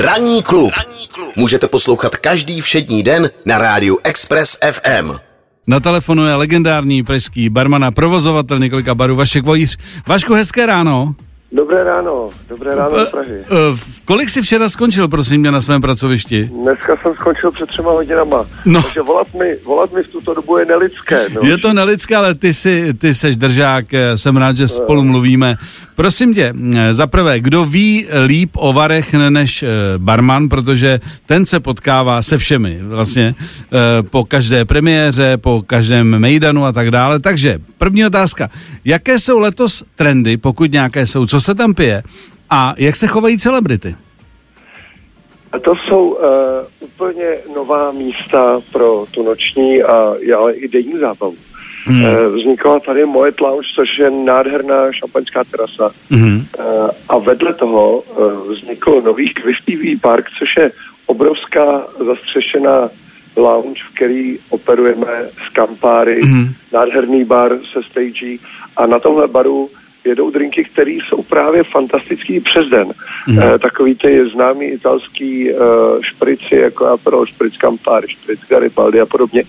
Ranní klub. Můžete poslouchat každý všední den na rádiu Express FM. Na telefonu je legendární pražský barman a provozovatel několika barů Vašek Vojíř. Vašku, hezké ráno. Dobré ráno, dobré ráno do Prahy. Uh, kolik jsi včera skončil, prosím mě, na svém pracovišti? Dneska jsem skončil před třema hodinama, No. takže volat mi, volat mi v tuto dobu je nelidské. No. Je to nelidské, ale ty, jsi, ty seš držák, eh, jsem rád, že spolu mluvíme. Prosím tě, eh, za prvé, kdo ví líp o varech než eh, barman, protože ten se potkává se všemi vlastně eh, po každé premiéře, po každém mejdanu a tak dále. Takže první otázka, jaké jsou letos trendy, pokud nějaké jsou, co se tam pije a jak se chovají celebrity? A to jsou uh, úplně nová místa pro tu noční a ale i denní zábavu. Hmm. Uh, vznikla tady Moet Lounge, což je nádherná šampaňská terasa. Mhm. Uh, a vedle toho uh, vznikl nový Quiz TV Park, což je obrovská zastřešená lounge, v který operujeme z kampáry, Mhm. nádherný bar se stagí a na tomhle baru jedou drinky, které jsou právě fantastický přes den. Mhm. Eh, takový ty známý italský eh, šprici, jako Aperol, špric Campari, špric Garibaldi a podobně.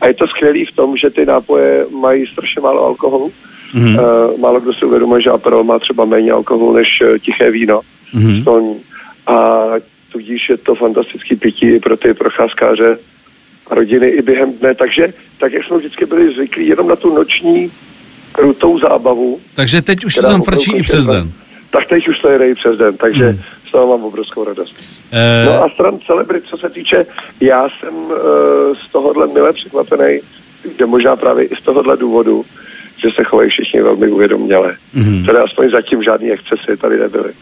A je to skvělý v tom, že ty nápoje mají strašně málo alkoholu. Mhm. Eh, málo kdo si uvědomuje, že Aperol má třeba méně alkoholu než tiché víno stolní. A tudíž je to fantastický pití pro ty procházkáře a rodiny i během dne. Takže, tak jak jsme vždycky byli zvyklí jenom na tu noční krutou zábavu, Takže teď už to tam frčí i přes den. tak teď už to jede i přes den, takže Hmm. hmm. z toho mám obrovskou radost. Eh, No a stran celebrit, co se týče, já jsem uh, z tohohle mile překvapený, že možná právě i z tohohle důvodu, že se chovají všichni velmi uvědoměle. Mhm. Mm. Teda aspoň zatím žádný excesy tady nebyly.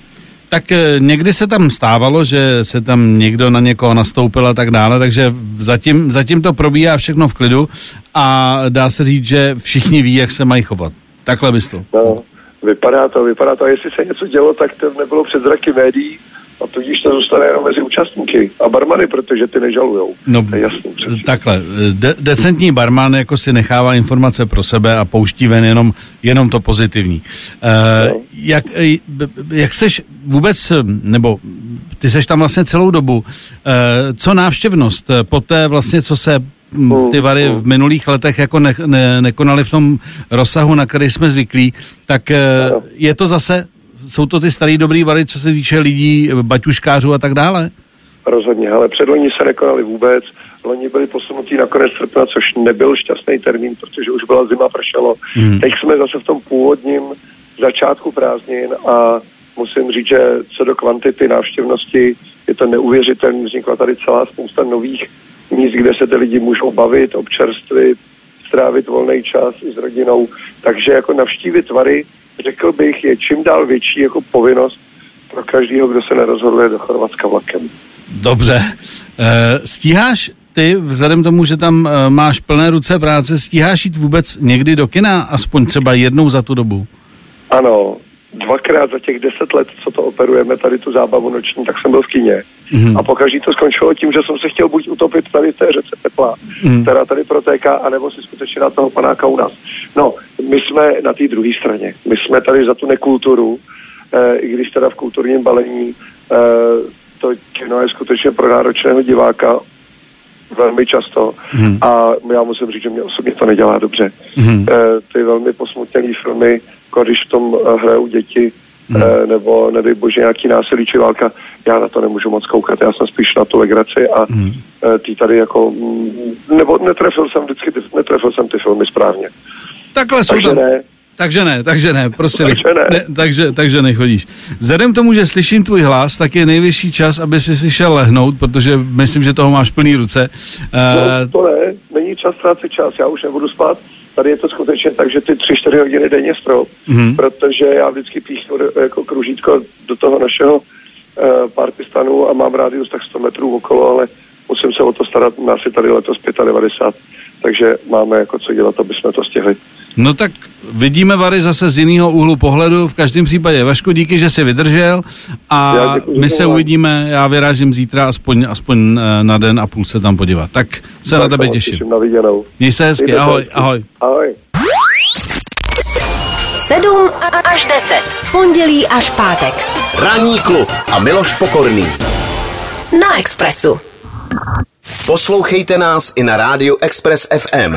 Tak eh, někdy se tam stávalo, že se tam někdo na někoho nastoupil a tak dále, takže zatím, zatím to probíhá všechno v klidu a dá se říct, že všichni ví, jak se mají chovat. Takhle bys to. No, vypadá to, vypadá to. A jestli se něco dělo, tak to nebylo před zraky médií a tudíž to zůstane jenom mezi účastníky a barmany, protože ty nežalujou. No, jasný. přeci. takhle, de- decentní barman jako si nechává informace pro sebe a pouští ven jenom, jenom to pozitivní. Uh, No. jak, eh, jak seš vůbec, nebo ty seš tam vlastně celou dobu, uh, co návštěvnost, po té vlastně, co se mm, ty vary v minulých letech jako ne, ne, nekonaly v tom rozsahu, na který jsme zvyklí, tak je to zase, jsou to ty starý dobrý vary, co se týče lidí, baťuškářů a tak dále? Rozhodně, ale předloni se nekonali vůbec. Loni byli posunutí na konec srpna, což nebyl šťastný termín, protože už byla zima, pršelo. Hmm. Hmm. Teď jsme zase v tom původním začátku prázdnin a musím říct, že co do kvantity návštěvnosti je to neuvěřitelné. Vznikla tady celá spousta nových míst, kde se ty lidi můžou bavit, občerstvit, strávit volný čas i s rodinou. Takže jako navštívit Vary, řekl bych, je čím dál větší jako povinnost pro každého, kdo se nerozhoduje do Chorvatska vlakem. Dobře. E, stíháš ty, vzhledem tomu, že tam e, máš plné ruce práce, stíháš jít vůbec někdy do kina, aspoň třeba jednou za tu dobu? Ano, dvakrát za těch deset let, co to operujeme, tady tu zábavu noční, tak jsem byl v kině. Mhm. Mm. A pokaždé to skončilo tím, že jsem se chtěl buď utopit tady v té řece tepla, Mhm. mm. která tady protéká, anebo si skutečně na toho panáka u nás. No, my jsme na té druhé straně. My jsme tady za tu nekulturu, eh, i když teda v kulturním balení eh, to kino je skutečně pro náročného diváka velmi často. Mhm. A já musím říct, že mě osobně to nedělá dobře. Mhm. Eh, ty velmi posmutnělé filmy, když v tom hrajou děti, Eh, nebo nedej bože nějaký násilí či válka, já na to nemůžu moc koukat, já jsem spíš na tu legraci a eh, ty tady jako, mm, nebo netrefil jsem vždycky, ty, netrefil jsem ty filmy správně. Takhle jsou Takže tam. ne, Takže ne, takže ne, prostě Takže ne. ne. takže, takže nechodíš. Vzhledem k tomu, že slyším tvůj hlas, tak je nejvyšší čas, aby si si šel lehnout, protože myslím, že toho máš plný ruce. no, Uh, to ne, není čas ztrácet čas, já už nebudu spát, tady je to skutečně tak, že ty 3-4 hodiny denně strop, Mhm. protože já vždycky píchnu do- jako kružítko do toho našeho uh, partistanu a mám rádius tak 100 metrů okolo, ale musím se o to starat, nás je tady letos 95, takže máme jako co dělat, aby jsme to stihli. No tak vidíme Vary zase z jiného úhlu pohledu. V každém případě, Vašku, díky, že jsi vydržel a děkuji, my se uvidíme, já vyrážím zítra aspoň, aspoň eh, na den a půl se tam podívat. Tak se na Tak tebe moc těším. Na viděnou. Měj se hezky, Mějte ahoj, hezky. ahoj. Ahoj. 7 až 10. Pondělí až pátek. Ranní klub a Miloš Pokorný. na Expressu. Poslouchejte nás i na rádiu Express FM.